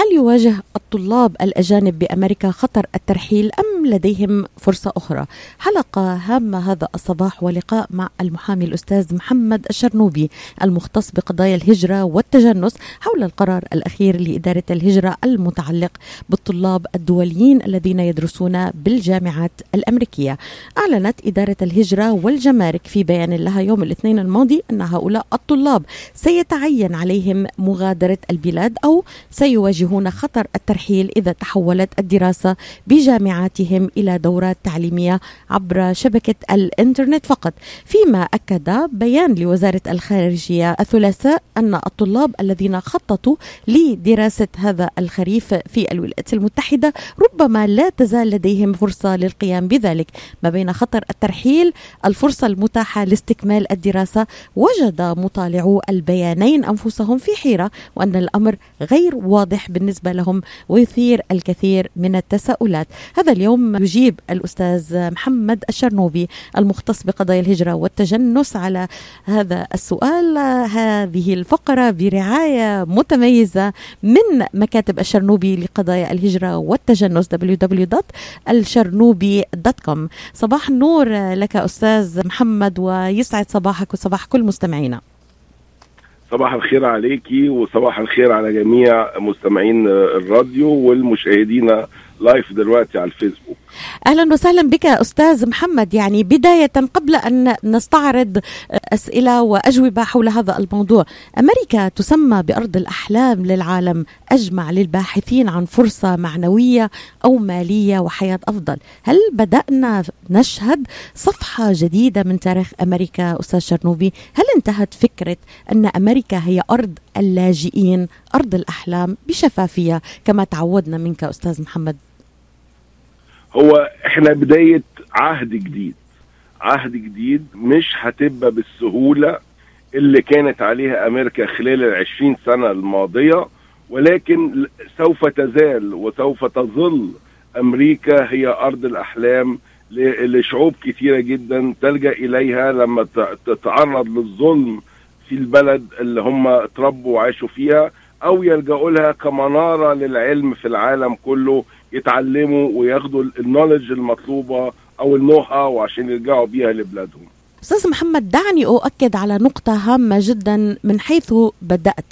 هل يواجه الطلاب الأجانب بأمريكا خطر الترحيل أم لديهم فرصة أخرى؟ حلقة هامة هذا الصباح ولقاء مع المحامي الأستاذ محمد الشرنوبي المختص بقضايا الهجرة والتجنس حول القرار الأخير لإدارة الهجرة المتعلق بالطلاب الدوليين الذين يدرسون بالجامعات الأمريكية أعلنت إدارة الهجرة والجمارك في بيان لها يوم الاثنين الماضي أن هؤلاء الطلاب سيتعين عليهم مغادرة البلاد أو سيواجهون خطر الترحيل إذا تحولت الدراسة بجامعاتهم إلى دورات تعليمية عبر شبكة الإنترنت فقط. فيما أكد بيان لوزارة الخارجية الثلاثاء أن الطلاب الذين خططوا لدراسة هذا الخريف في الولايات المتحدة ربما لا تزال لديهم فرصة للقيام بذلك. ما بين خطر الترحيل الفرصة المتاحة لاستكمال الدراسة وجد مطالعو البيانين أنفسهم في حيرة وأن الأمر غير واضح بالنسبة لهم ويثير الكثير من التساؤلات. هذا اليوم يجيب الأستاذ محمد الشرنوبي المختص بقضايا الهجرة والتجنس على هذا السؤال. هذه الفقرة برعاية متميزة من مكاتب الشرنوبي لقضايا الهجرة والتجنس www.الشرنوبي.com صباح النور لك أستاذ محمد ويسعد صباحك وصباح كل مستمعينا. صباح الخير عليكي وصباح الخير على جميع مستمعين الراديو والمشاهدين لايف دلوقتي على الفيسبوك. أهلا وسهلا بك أستاذ محمد. يعني بداية قبل أن نستعرض أسئلة وأجوبة حول هذا الموضوع أمريكا تسمى بأرض الأحلام للعالم أجمع للباحثين عن فرصة معنوية أو مالية وحياة أفضل. هل بدأنا نشهد صفحة جديدة من تاريخ أمريكا أستاذ شرنوبي؟ هل انتهت فكرة أن أمريكا هي أرض اللاجئين أرض الأحلام بشفافية كما تعودنا منك أستاذ محمد؟ هو إحنا بداية عهد جديد. عهد جديد مش هتبقى بالسهولة اللي كانت عليها أمريكا خلال العشرين سنة الماضية ولكن سوف تزال وسوف تظل أمريكا هي أرض الأحلام لشعوب كثيرة جدا تلجأ إليها لما تتعرض للظلم في البلد اللي هم اتربوا وعاشوا فيها أو يلجأوا لها كمنارة للعلم في العالم كله يتعلموا وياخدوا النولج المطلوبة أو النو هاو عشان يرجعوا بيها لبلادهم. أستاذ محمد دعني أؤكد على نقطة هامة جدا من حيث بدأت.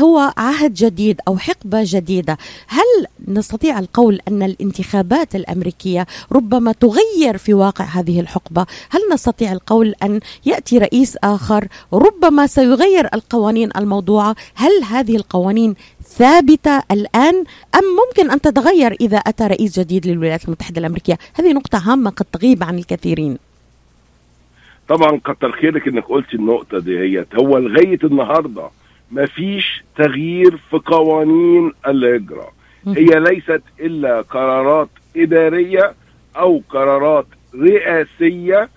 هو عهد جديد أو حقبة جديدة. هل نستطيع القول أن الانتخابات الأمريكية ربما تغير في واقع هذه الحقبة؟ هل نستطيع القول أن يأتي رئيس آخر ربما سيغير القوانين الموضوعة؟ هل هذه القوانين ثابتة الآن أم ممكن أن تتغير إذا أتى رئيس جديد للولايات المتحدة الأمريكية؟ هذه نقطة هامة قد تغيب عن الكثيرين. طبعا كتر خيرك إنك قلت النقطة دي هي هو لغاية النهاردة مفيش تغيير في قوانين الهجرة. هي ليست إلا قرارات إدارية أو قرارات رئاسية.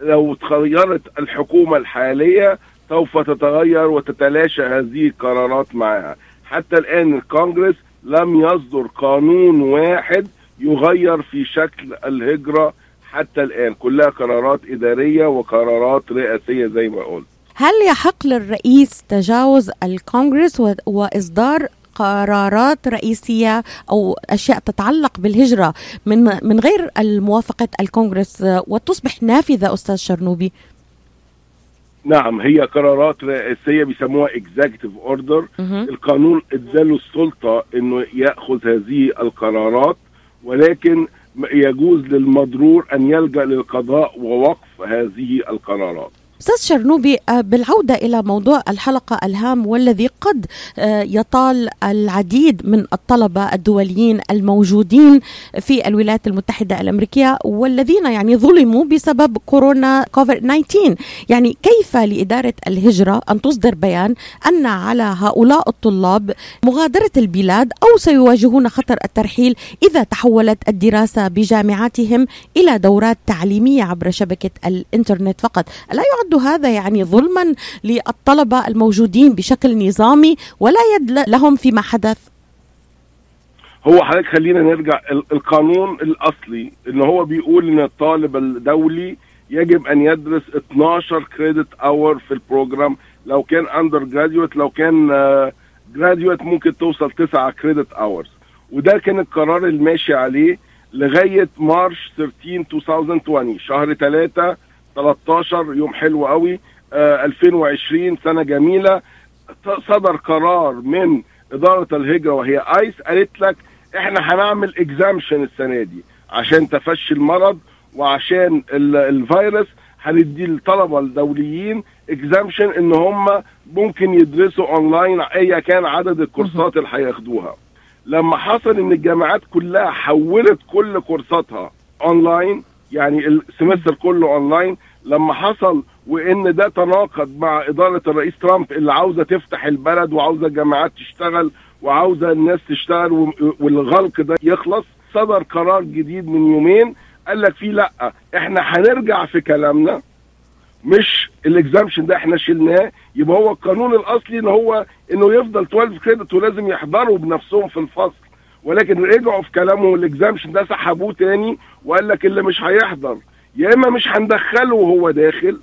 لو تغيرت الحكومة الحالية سوف تتغير وتتلاشى هذه القرارات معها. حتى الآن الكونجرس لم يصدر قانون واحد يغير في شكل الهجرة حتى الآن. كلها قرارات إدارية وقرارات رئاسية زي ما قلت. هل يحق للرئيس تجاوز الكونغرس وإصدار قرارات رئيسية أو أشياء تتعلق بالهجرة من من غير موافقة الكونغرس؟ وتصبح نافذة أستاذ شرنوبي؟ نعم هي قرارات رئاسية بيسموها executive order. القانون اداله السلطة انه يأخذ هذه القرارات ولكن يجوز للمضرور أن يلجأ للقضاء ووقف هذه القرارات. أستاذ شرنوبي بالعودة إلى موضوع الحلقة الهام والذي قد يطال العديد من الطلبة الدوليين الموجودين في الولايات المتحدة الأمريكية والذين يعني ظلموا بسبب كورونا كوفيد 19 يعني كيف لإدارة الهجرة أن تصدر بيان أن على هؤلاء الطلاب مغادرة البلاد أو سيواجهون خطر الترحيل إذا تحولت الدراسة بجامعاتهم إلى دورات تعليمية عبر شبكة الإنترنت فقط؟ لا يعد هذا يعني ظلما للطلبة الموجودين بشكل نظامي ولا يد لهم فيما حدث؟ هو حضرتك خلينا نرجع. القانون الأصلي إن هو بيقول إن الطالب الدولي يجب أن يدرس 12 credit hour في ال program. لو كان undergraduate لو كان graduate ممكن توصل 9 credit hours وده كان القرار اللي ماشي عليه لغاية March 13 2020 شهر 3 13 يوم حلو قوي. آه 2020 سنة جميلة. صدر قرار من إدارة الهجرة وهي آيس قالت لك إحنا هنعمل exemption السنة دي عشان تفشي المرض وعشان الفيروس هندي الطلبه الدوليين exemption إن هم ممكن يدرسوا أونلاين أيا كان عدد الكورسات اللي هياخدوها. لما حصل إن الجامعات كلها حولت كل كورساتها أونلاين يعني ال semester كله أونلاين. لما حصل وإن ده تناقض مع إدارة الرئيس ترامب اللي عاوزة تفتح البلد وعاوزة الجامعات تشتغل وعاوزة الناس تشتغل والغلق ده يخلص صدر قرار جديد من يومين. قال لك فيه لأ إحنا هنرجع في كلامنا. مش ال exemption ده إحنا شلناه. يبقى هو القانون الأصلي إن هو إنه يفضل 12 credit ولازم يحضروا بنفسهم في الفصل. ولكن رجعوا في كلامهم ال exemption ده سحبوه تاني وقال لك اللي مش هيحضر. يا إما مش هندخله وهو داخل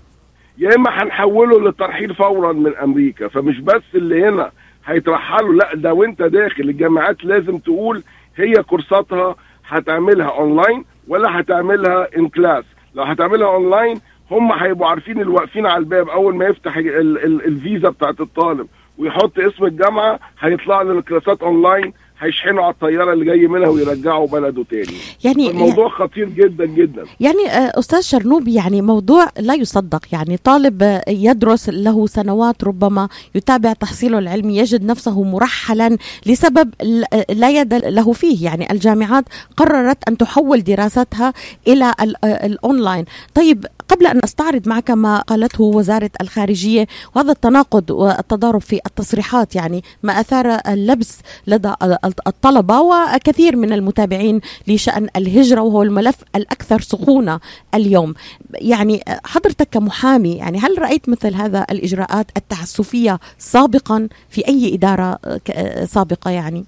يا إما هنحوله للترحيل فورا من أمريكا. فمش بس اللي هنا هيترحلوا لا ده وأنت داخل. الجامعات لازم تقول هي كورساتها هتعملها أونلاين ولا هتعملها in class لو هتعملها أونلاين هم هيبقوا عارفين اللي واقفين على الباب أول ما يفتح ال ال الفيزا بتاعت الطالب ويحط اسم الجامعة هيطلع له الكلاسات أونلاين هيشحنوا على الطيارة اللي جاي منها ويرجعوا بلده تاني. يعني الموضوع يعني خطير جدا جدا. يعني أستاذ شرنوبي يعني موضوع لا يصدق. يعني طالب يدرس له سنوات ربما يتابع تحصيله العلمي يجد نفسه مرحلا لسبب لا يد له فيه. يعني الجامعات قررت أن تحول دراستها إلى الأونلاين. طيب قبل أن استعرض معك ما قالته وزارة الخارجية وهذا التناقض والتضارب في التصريحات يعني ما أثار اللبس لدى الطلبة وكثير من المتابعين لشأن الهجرة وهو الملف الأكثر سخونة اليوم. يعني حضرتك كمحامي يعني هل رأيت مثل هذا الإجراءات التعسفيه سابقا في أي إدارة سابقة يعني؟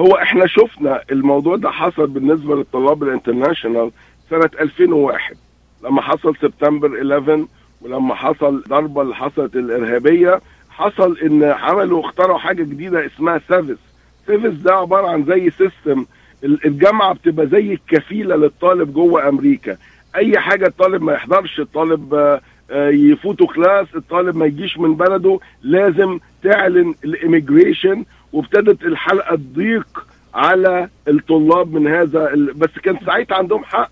هو إحنا شفنا الموضوع ده حصل بالنسبة للطلاب ال international سنة 2001 لما حصل سبتمبر 11 ولما حصل ضربة اللي حصلت الإرهابية حصل إن عملوا اخترعوا حاجة جديدة اسمها SEVIS SEVIS ده عبارة عن زي system الجامعة بتبقى زي الكفيلة للطالب جوه أمريكا. أي حاجة الطالب ما يحضرش الطالب يفوتوا class الطالب ما يجيش من بلده لازم تعلن ال immigration. وابتدت الحلقة تضيق على الطلاب من هذا بس كان ساعتها عندهم حق.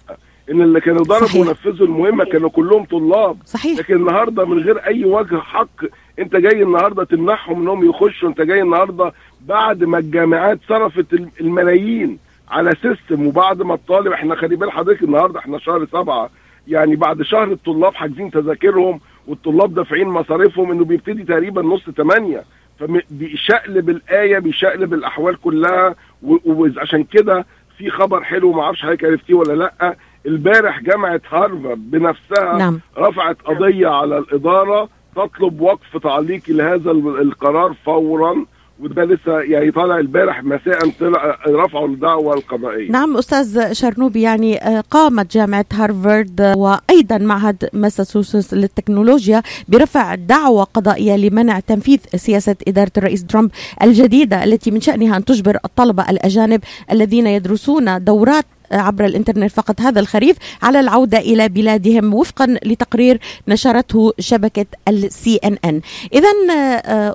إن اللي كانوا ضربوا ونفذوا المهمة كانوا كلهم طلاب. صحيح. لكن النهارده من غير أي وجه حق أنت جاي النهارده تمنعهم إنهم يخشوا أنت جاي النهارده بعد ما الجامعات صرفت الملايين على سيستم وبعد ما الطالب إحنا خلي بال حضرتك النهارده إحنا شهر سبعة. يعني بعد شهر الطلاب حاجزين تذاكرهم والطلاب دافعين مصاريفهم إنه بيبتدي تقريبا نص ثمانية فبيشقلب الايه بيشقلب الاحوال كلها وعشان كده في خبر حلو ما أعرفش حضرتك عرفتيه ولا لأ. البارح جامعة هارفارد بنفسها نعم. رفعت قضية على الإدارة تطلب وقف تعليقي لهذا القرار فورا وده لسه يعني طالع البارح مساء طلع رفعوا الدعوة القضائية نعم أستاذ شرنوبي يعني قامت جامعة هارفارد وأيضا معهد ماساتشوستس للتكنولوجيا برفع دعوة قضائية لمنع تنفيذ سياسة إدارة الرئيس ترامب الجديدة التي من شأنها أن تجبر الطلبة الأجانب الذين يدرسون دورات عبر الإنترنت فقط هذا الخريف على العودة إلى بلادهم وفقا لتقرير نشرته شبكة السي ان ان إذا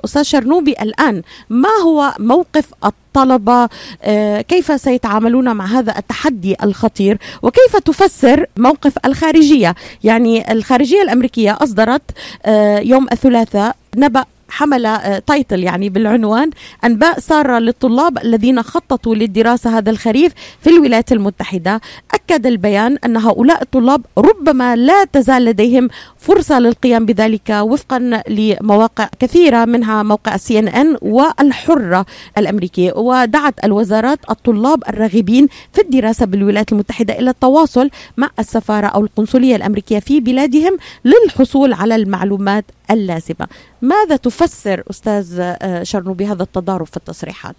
أستاذ شرنوبي الآن ما هو موقف الطلبة؟ كيف سيتعاملون مع هذا التحدي الخطير؟ وكيف تفسر موقف الخارجية؟ يعني الخارجية الأمريكية أصدرت يوم الثلاثاء نبأ حمل تايتل يعني بالعنوان. أنباء سارة للطلاب الذين خططوا للدراسة هذا الخريف في الولايات المتحدة. أكد البيان أن هؤلاء الطلاب ربما لا تزال لديهم فرصة للقيام بذلك وفقا لمواقع كثيرة منها موقع سي ان ان والحرة الأمريكية. ودعت الوزارات الطلاب الراغبين في الدراسة بالولايات المتحدة إلى التواصل مع السفارة أو القنصلية الأمريكية في بلادهم للحصول على المعلومات اللازمة. ماذا تفسر أستاذ شرنوبي هذا التضارب في التصريحات؟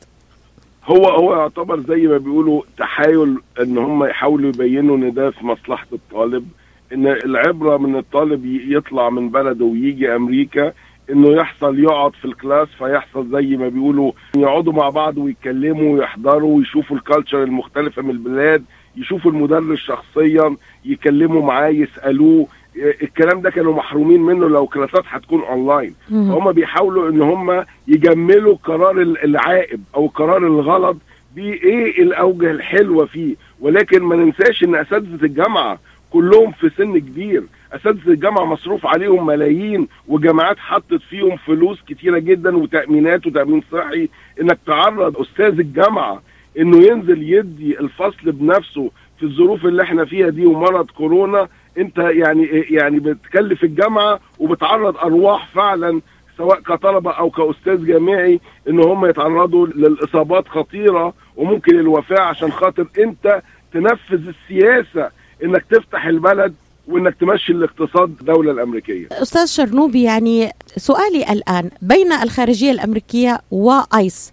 هو هو يعتبر زي ما بيقولوا تحايل إن هم يحاولوا يبينوا إن ده في مصلحة الطالب إن العبرة من الطالب يطلع من بلده ويجي أمريكا إنه يحصل يقعد في ال class فيحصل زي ما بيقولوا يقعدوا مع بعض ويتكلموا ويحضروا ويشوفوا ال culture المختلفة من البلاد يشوفوا المدرس شخصيا يكلموا معاه يسألوه الكلام ده كانوا محرومين منه لو classات هتكون أونلاين. هم بيحاولوا إن هم يجملوا قرار العايب أو القرار الغلط بإيه الأوجه الحلوة فيه. ولكن ما ننساش إن أساتذة الجامعة كلهم في سن كبير. أساتذة الجامعة مصروف عليهم ملايين وجامعات حطت فيهم فلوس كتيرة جدا وتأمينات وتأمين صحي. إنك تعرض أستاذ الجامعة إنه ينزل يدي الفصل بنفسه في الظروف اللي إحنا فيها دي ومرض كورونا انت يعني يعني بتكلف الجامعة وبتعرض أرواح فعلا سواء كطلبة أو كأستاذ جامعي إن هم يتعرضوا للإصابات خطيرة وممكن الوفاة عشان خاطر أنت تنفذ السياسة إنك تفتح البلد وإنك تمشي الاقتصاد الدولة الأمريكية. أستاذ شرنوبي يعني سؤالي الآن بين الخارجية الأمريكية وايس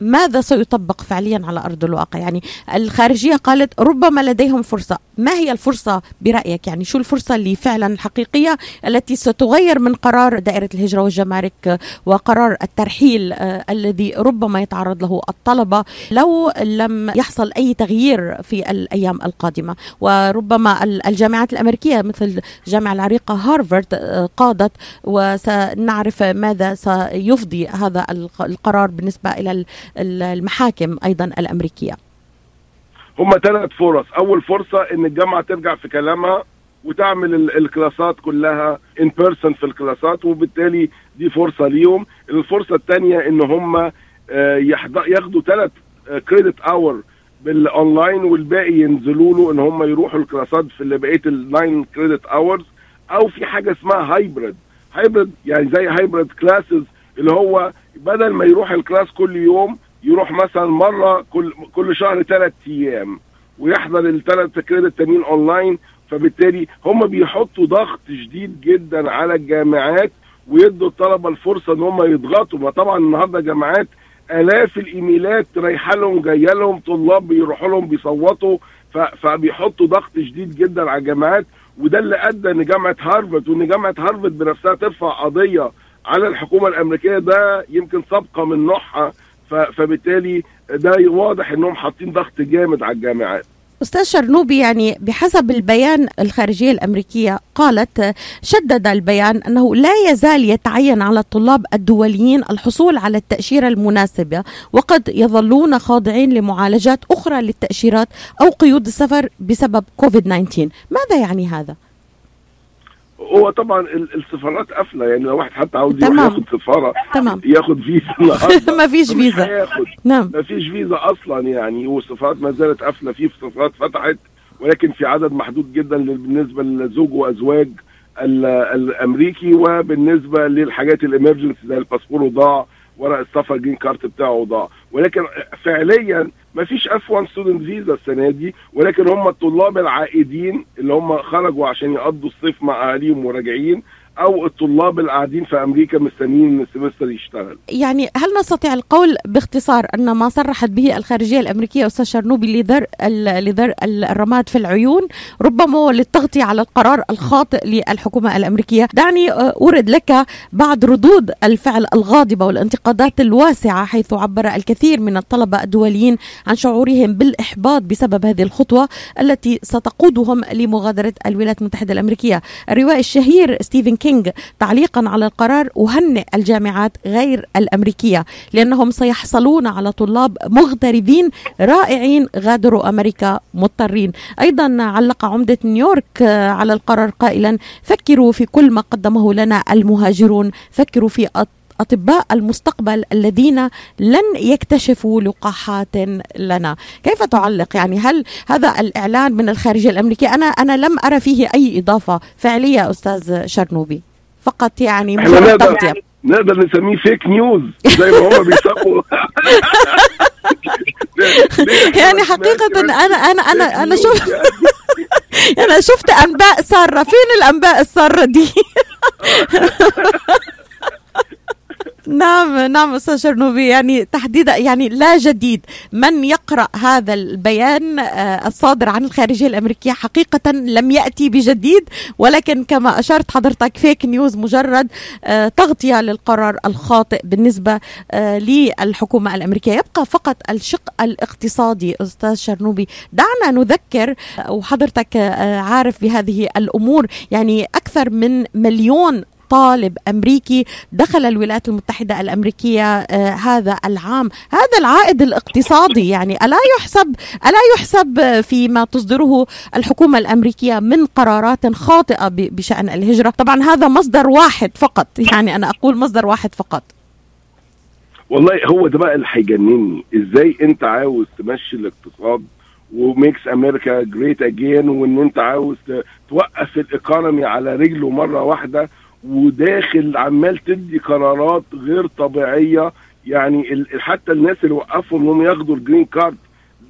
ماذا سيطبق فعليا على أرض الواقع؟ يعني الخارجية قالت ربما لديهم فرصة. ما هي الفرصة برأيك؟ يعني شو الفرصة اللي فعلا الحقيقية التي ستغير من قرار دائرة الهجرة والجمارك وقرار الترحيل آه الذي ربما يتعرض له الطلبة لو لم يحصل أي تغيير في الأيام القادمة؟ وربما الجامعات الأمريكية مثل الجامعة العريقة هارفارد آه قادت وسنعرف ماذا سيفضي هذا القرار بالنسبة إلى المحاكم أيضا الأمريكية. هم ثلاث فرص. أول فرصة إن الجامعة ترجع في كلامها وتعمل الكلاسات كلها ان بيرسون في الكلاسات وبالتالي دي فرصة ليهم. الفرصة الثانية إن هم ياخدوا ثلاث credit hour بال online والباقي ينزلوا له إن هم يروحوا ال classات في بقيه ال nine credit hours أو في حاجة اسمها hybrid hybrid يعني زي hybrid classes اللي هو بدل ما يروح ال class كل يوم يروح مثلا مرة كل كل شهر ثلاث أيام ويحضر الثلاث كريدت التانيين أونلاين. فبالتالي هم بيحطوا ضغط شديد جدا على الجامعات ويدوا الطلبة الفرصة إن هم يضغطوا. ما طبعا النهارده جامعات آلاف الإيميلات رايحة لهم جاية لهم طلاب بيروحوا لهم بيصوتوا. فبيحطوا ضغط شديد جدا على الجامعات وده اللي أدى إن جامعة هارفارد وإن جامعة هارفارد بنفسها ترفع قضية على الحكومة الأمريكية ده يمكن سابقة من نوعها فبالتالي ده واضح إنهم حاطين ضغط جامد على الجامعات. أستاذ شرنوبي يعني بحسب البيان الخارجية الأمريكية قالت شدد البيان أنه لا يزال يتعين على الطلاب الدوليين الحصول على التأشيرة المناسبة وقد يظلون خاضعين لمعالجات أخرى للتأشيرات أو قيود السفر بسبب كوفيد 19 ماذا يعني هذا؟ هو طبعا السفارات قافلة يعني لو واحد حتى عاوز يروح ياخد سفارة تمام. ياخد فيزا ما فيش فيزا. نعم. ما فيش فيزا أصلا يعني والسفارات ما زالت قافلة في سفارات فتحت ولكن في عدد محدود جدا بالنسبة للزوج وأزواج الأمريكي وبالنسبة للحاجات ال emergency زي الباسبور ضاع ورق السفر green card بتاعه ضاع ولكن فعليا ما فيش F1 student visa السنة دي ولكن هم الطلاب العائدين اللي هم خرجوا عشان يقضوا الصيف مع أهاليهم وراجعين. أو الطلاب اللي قاعدين في أمريكا مستنيين ال semester يشتغل. يعني هل نستطيع القول باختصار أن ما صرحت به الخارجية الأمريكية أستاذ شرنوبي لذر لذر الرماد في العيون؟ ربما للتغطيه على القرار الخاطئ للحكومة الأمريكية. دعني أورد لك بعض ردود الفعل الغاضبة والانتقادات الواسعة حيث عبر الكثير من الطلبة الدوليين عن شعورهم بالإحباط بسبب هذه الخطوة التي ستقودهم لمغادرة الولايات المتحدة الأمريكية. الروائي الشهير ستيفن كينج تعليقا على القرار أهنئ الجامعات غير الأمريكية لأنهم سيحصلون على طلاب مغتربين رائعين غادروا أمريكا مضطرين. أيضا علق عمدة نيويورك على القرار قائلا فكروا في كل ما قدمه لنا المهاجرون فكروا في أطباء المستقبل الذين لن يكتشفوا لقاحات لنا. كيف تعلق؟ يعني هل هذا الإعلان من الخارجية الأمريكية؟ أنا أنا لم أرى فيه أي إضافة فعلية أستاذ شرنوبي. فقط يعني مجرد نقدر نسميه فيك نيوز زي ما هو بيسموا يعني حقيقة أنا أنا أنا أنا شفت أنا شفت أنباء سارة. فين الأنباء السارة دي؟ نعم نعم أستاذ شرنوبي. يعني تحديدا يعني لا جديد من يقرأ هذا البيان آه، الصادر عن الخارجية الأمريكية حقيقة لم يأتي بجديد ولكن كما أشرت حضرتك فيك نيوز مجرد آه، تغطية للقرار الخاطئ بالنسبة آه، للحكومة الأمريكية. يبقى فقط الشق الاقتصادي أستاذ شرنوبي. دعنا نذكر وحضرتك عارف بهذه الأمور يعني أكثر من مليون طالب أمريكي دخل الولايات المتحدة الأمريكية آه هذا العام. هذا العائد الاقتصادي يعني ألا يحسب ألا يحسب فيما تصدره الحكومة الأمريكية من قرارات خاطئة بشأن الهجرة؟ طبعا هذا مصدر واحد فقط يعني أنا أقول مصدر واحد فقط. والله هو ده بقى اللي هيجنني. إزاي أنت عاوز تمشي الاقتصاد وميكس أمريكا جريت اجين وإن أنت عاوز توقف الايكونومي على رجله مرة واحدة وداخل عمال تدي قرارات غير طبيعية. يعني حتى الناس اللي وقفوا انهم ياخدوا ال green card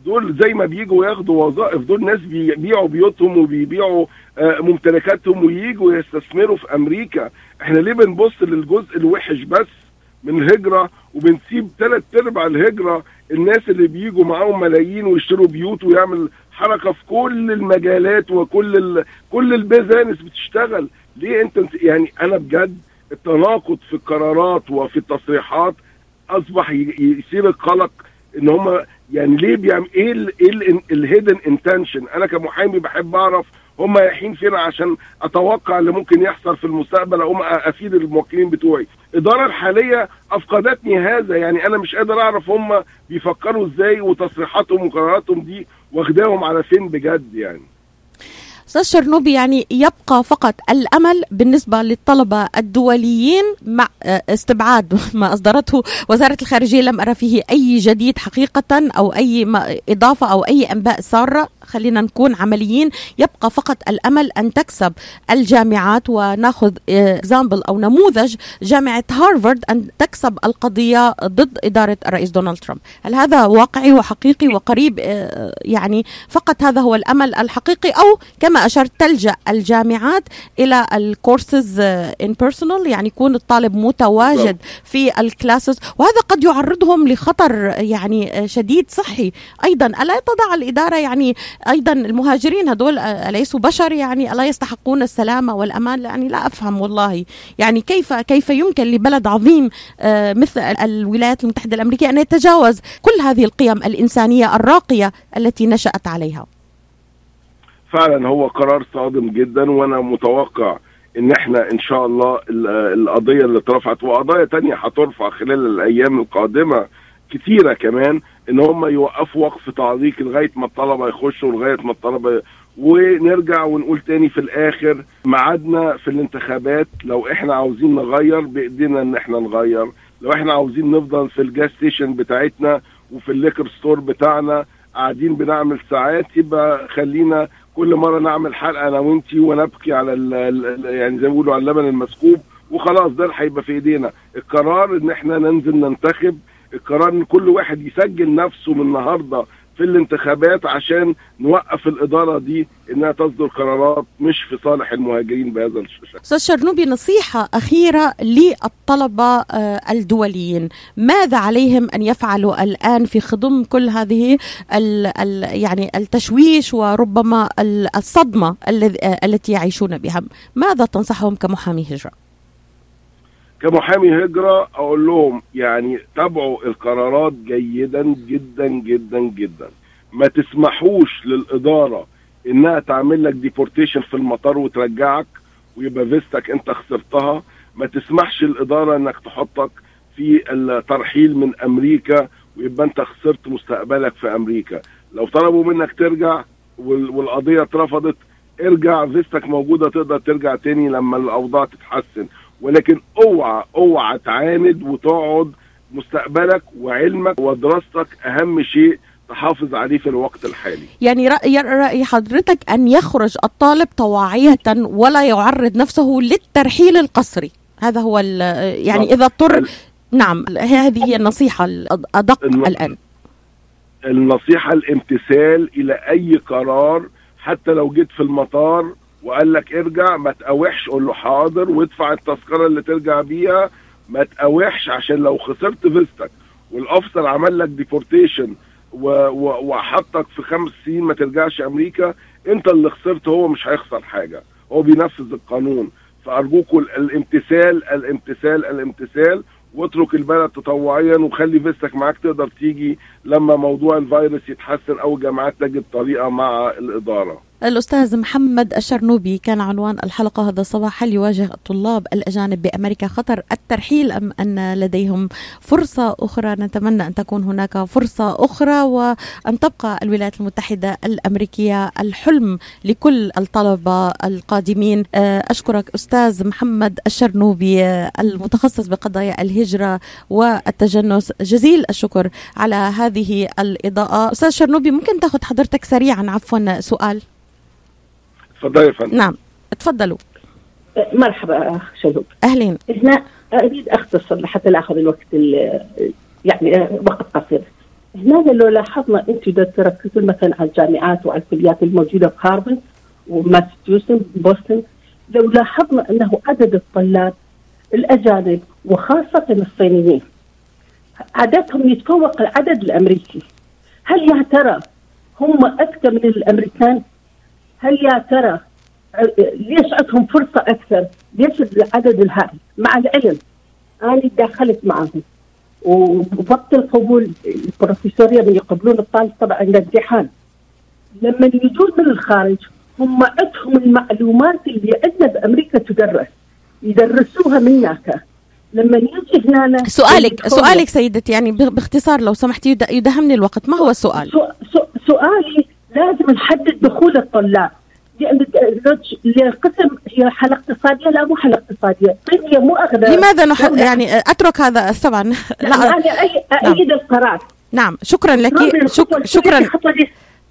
دول زي ما بيجوا ياخدوا وظائف دول ناس بيبيعوا بيوتهم وبيبيعوا ممتلكاتهم وييجوا يستثمروا في أمريكا. إحنا ليه بنبص للجزء الوحش بس من الهجرة وبنسيب ثلاث أرباع الهجرة؟ الناس اللي بيجوا معاهم ملايين ويشتروا بيوت ويعمل حركة في كل المجالات وكل ال... كل ال business بتشتغل. ليه انت يعني أنا بجد التناقض في القرارات وفي التصريحات اصبح يصير القلق ان هم يعني ليه بيعمل إيه ال إيه ال hidden intention أنا كمحامي بحب اعرف هم رايحين فين عشان أتوقع اللي ممكن يحصل في المستقبل اقوم افيد الموكلين بتوعي. الإدارة الحالية أفقدتني هذا يعني أنا مش قادر أعرف هم بيفكروا إزاي وتصريحاتهم وقراراتهم دي واخداهم على فين بجد يعني. أستاذ شرنوبي يعني يبقى فقط الأمل بالنسبة للطلبة الدوليين مع آه، استبعاد ما أصدرته وزارة الخارجية لم أرى فيه أي جديد حقيقة أو أي إضافة أو أي أنباء سارة. خلينا نكون عمليين يبقى فقط الأمل أن تكسب الجامعات وناخذ example أو نموذج جامعة هارفارد أن تكسب القضية ضد إدارة الرئيس دونالد ترامب. هل هذا واقعي وحقيقي وقريب؟ آه، يعني فقط هذا هو الأمل الحقيقي أو كما أشرت تلجأ الجامعات إلى ال courses in personal يعني يكون الطالب متواجد في ال classes وهذا قد يعرضهم لخطر يعني شديد صحي. أيضا ألا تضع الإدارة يعني أيضا المهاجرين هدول أليسوا بشر؟ يعني ألا يستحقون السلامه والأمان؟ يعني لا أفهم والله. يعني كيف كيف يمكن لبلد عظيم آه، مثل الولايات المتحدة الأمريكية أن يتجاوز كل هذه القيم الإنسانية الراقية التي نشأت عليها؟ فعلا هو قرار صادم جدا وأنا متوقع إن إحنا إن شاء الله القضية اللي اترفعت وقضايا تانية هترفع خلال الأيام القادمة كتيرة كمان إن هم يوقفوا وقف تعليق لغاية ما الطلبة يخشوا لغايه ما الطلبة ونرجع ونقول تاني في الآخر ميعادنا في الانتخابات لو إحنا عاوزين نغير بإيدينا إن إحنا نغير لو إحنا عاوزين نفضل في ال gas station بتاعتنا وفي الليكر ستور بتاعنا قاعدين بنعمل ساعات يبقى خلينا كل مرة نعمل حلقة أنا وأنتي ونبكي على ال يعني زي ما بيقولوا على اللبن المسكوب وخلاص ده اللي هيبقى في إيدينا. القرار إن إحنا ننزل ننتخب القرار إن كل واحد يسجل نفسه من النهارده في الانتخابات عشان نوقف الإدارة دي إنها تصدر قرارات مش في صالح المهاجرين بهذا الشكل. أستاذ شرنوبي نصيحة أخيرة للطلبة آه، الدوليين، ماذا عليهم أن يفعلوا الآن في خضم كل هذه ال ال يعني التشويش وربما الصدمة آه، التي يعيشون بها؟ ماذا تنصحهم كمحامي هجرة؟ كمحامي هجرة أقول لهم يعني تابعوا القرارات جيدا جدا جدا جدا. ما تسمحوش للإدارة إنها تعمل لك ديبورتيشن في المطار وترجعك ويبقى فيستك أنت خسرتها. ما تسمحش الإدارة إنك تحطك في الترحيل من أمريكا ويبقى أنت خسرت مستقبلك في أمريكا. لو طلبوا منك ترجع والقضية اترفضت ارجع فيستك موجودة تقدر ترجع تاني لما الأوضاع تتحسن. ولكن اوعى اوعى تعاند وتقعد مستقبلك وعلمك ودراستك أهم شيء تحافظ عليه في الوقت الحالي. يعني رأي, رأي حضرتك أن يخرج الطالب طواعية ولا يعرض نفسه للترحيل القسري. هذا هو يعني إذا اضطر نعم هذه هي النصيحة الأدق. الآن. النصيحة الامتثال إلى أي قرار حتى لو جيت في المطار وقال لك ارجع ما تقاوحش قول له حاضر وادفع التذكرة اللي ترجع بيها. ما تقاوحش عشان لو خسرت فيزتك وال officer عمل لك deportation وحطك في خمس سنين ما ترجعش أمريكا. انت اللي خسرت هو مش هيخسر حاجة. هو بينفذ القانون. فارجوكم الامتثال الامتثال الامتثال. واترك البلد تطوعيا وخلي فيستك معاك تقدر تيجي لما موضوع الفيروس يتحسن أو الجامعات تجد طريقة مع الإدارة. الأستاذ محمد الشرنوبي كان عنوان الحلقة هذا الصباح هل يواجه الطلاب الأجانب بأمريكا خطر الترحيل أم أن لديهم فرصة أخرى؟ نتمنى أن تكون هناك فرصة أخرى وأن تبقى الولايات المتحدة الأمريكية الحلم لكل الطلبة القادمين. أشكرك أستاذ محمد الشرنوبي المتخصص بقضايا الهجرة والتجنس. جزيل الشكر على هذه الإضاءة. أستاذ شرنوبي ممكن تأخذ حضرتك سريعا عفوا سؤال؟ تفضلي يا فندم. نعم. تفضلوا مرحبا أخ شذوب أهلين. هنا أريد أختصر لحتى لا أخذ الوقت يعني وقت قصير. هنا لو لاحظنا أنتم تركزوا مثلا على الجامعات وعلى الكليات الموجودة في هارفرد وماساتشوستس بوسطن لو لاحظنا أنه عدد الطلاب الأجانب وخاصة الصينيين عددهم يتفوق العدد الأمريكي. هل يا ترى هم اذكى من الأمريكان؟ هل يا ترى ليش عندهم فرصة أكثر؟ ليش العدد الهائل؟ مع العلم أنا دخلت معهم ووقت القبول البروفيسورية من يقبلون الطالب طبعا الامتحان لما يجون من الخارج هم عندهم المعلومات اللي عندنا بأمريكا تدرس يدرسوها من هناك لما يجي هنا سؤالك سؤالك سيدتي يعني باختصار لو سمحتي يدهمني الوقت ما هو السؤال؟ سؤالي لازم نحدد دخول الطلاب. القسم هي حالة اقتصادية لا مو حالة اقتصادية. طيب هي مو أغلى لماذا نحد يعني أترك هذا طبعا لا أنا أيد نعم. القرار. نعم. شكرا لك. شك شكرا.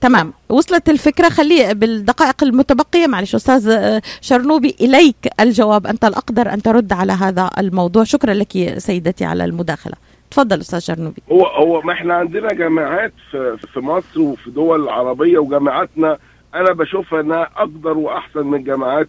تمام. وصلت الفكرة. خلي بالدقائق المتبقية معلش أستاذ شرنوبي. إليك الجواب. أنت الأقدر أن ترد على هذا الموضوع. شكرا لك سيدتي على المداخلة. تفضل أستاذ شرنوبي. هو هو ما إحنا عندنا جامعات في في مصر وفي دول العربيه وجامعاتنا أنا بشوفها إنها أقدر وأحسن من الجامعات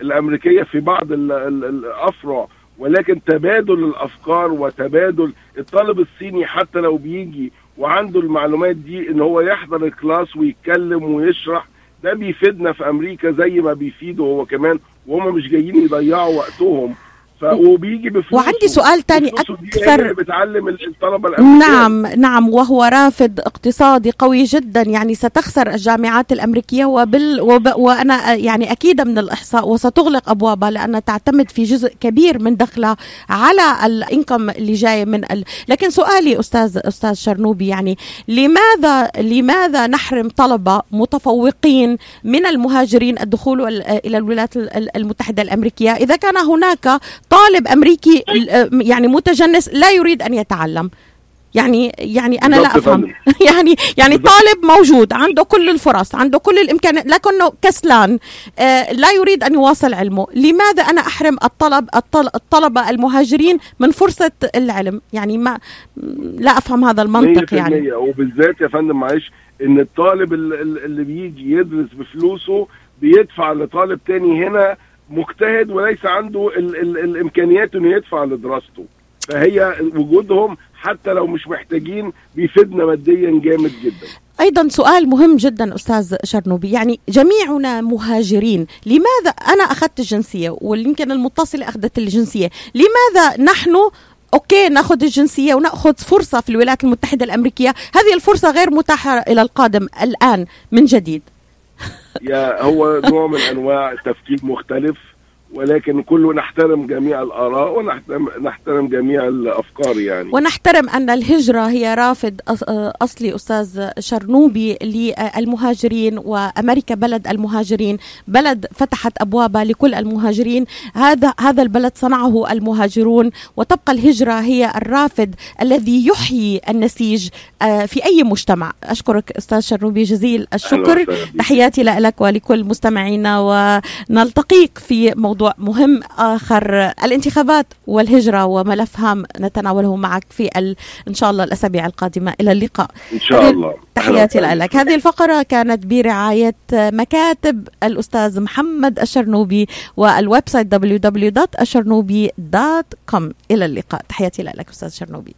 الأمريكية في بعض الأفرع ولكن تبادل الأفكار وتبادل الطالب الصيني حتى لو بيجي وعنده المعلومات دي إن هو يحضر الكلاس ويتكلم ويشرح ده بيفيدنا في أمريكا زي ما بيفيده هو كمان وهم مش جايين يضيعوا وقتهم. وبيجي بفلوس وعندي سؤال تاني أكثر. بتعلم الطلبة الأمريكية. نعم نعم وهو رافد اقتصادي قوي جدا يعني ستخسر الجامعات الأمريكية وبال وب وأنا يعني اكيده من الإحصاء وستغلق أبوابها لانها تعتمد في جزء كبير من دخلها على الإنكم اللي جاي من ال... لكن سؤالي أستاذ أستاذ شرنوبي يعني لماذا لماذا نحرم طلبة متفوقين من المهاجرين الدخول إلى الولايات المتحدة الأمريكية؟ إذا كان هناك طالب أمريكي يعني متجنس لا يريد أن يتعلم. يعني يعني أنا لا أفهم. يعني يعني طالب موجود عنده كل الفرص عنده كل الامكانيات لكنه كسلان آه لا يريد أن يواصل علمه. لماذا أنا أحرم الطلب الطلبة المهاجرين من فرصة العلم؟ يعني ما لا أفهم هذا المنطق يعني. وبالذات يا فندم معلش إن الطالب اللي بيجي يدرس بفلوسه بيدفع لطالب تاني هنا مجتهد وليس عنده ال ال الإمكانيات إنه يدفع لدراسته. فهي وجودهم حتى لو مش محتاجين بيفيدنا ماديا جامد جدا. أيضا سؤال مهم جدا أستاذ شرنوبي. يعني جميعنا مهاجرين لماذا أنا أخذت الجنسية ويمكن المتصلة أخذت الجنسية؟ لماذا نحن أوكي نأخذ الجنسية ونأخذ فرصة في الولايات المتحدة الأمريكية؟ هذه الفرصة غير متاحة إلى القادم الآن من جديد. يا هو نوع من أنواع التفكير مختلف. ولكن كله نحترم جميع الآراء ونحترم نحترم جميع الأفكار يعني. ونحترم أن الهجرة هي رافد أصلي أستاذ شرنوبي للمهاجرين وأمريكا بلد المهاجرين. بلد فتحت أبوابها لكل المهاجرين. هذا هذا البلد صنعه المهاجرون. وتبقى الهجرة هي الرافد الذي يحيي النسيج في أي مجتمع. أشكرك أستاذ شرنوبي جزيل الشكر. تحياتي لك ولكل مستمعينا. ونلتقيك في موضوع موضوع مهم آخر الانتخابات والهجرة وملفها نتناوله معك في ال... إن شاء الله الأسابيع القادمة. إلى اللقاء. إن شاء الله. تحياتي لك. هذه الفقرة كانت برعاية مكاتب الأستاذ محمد الشرنوبي وال website www.الشرنوبي.com إلى اللقاء. تحياتي لك أستاذ شرنوبي.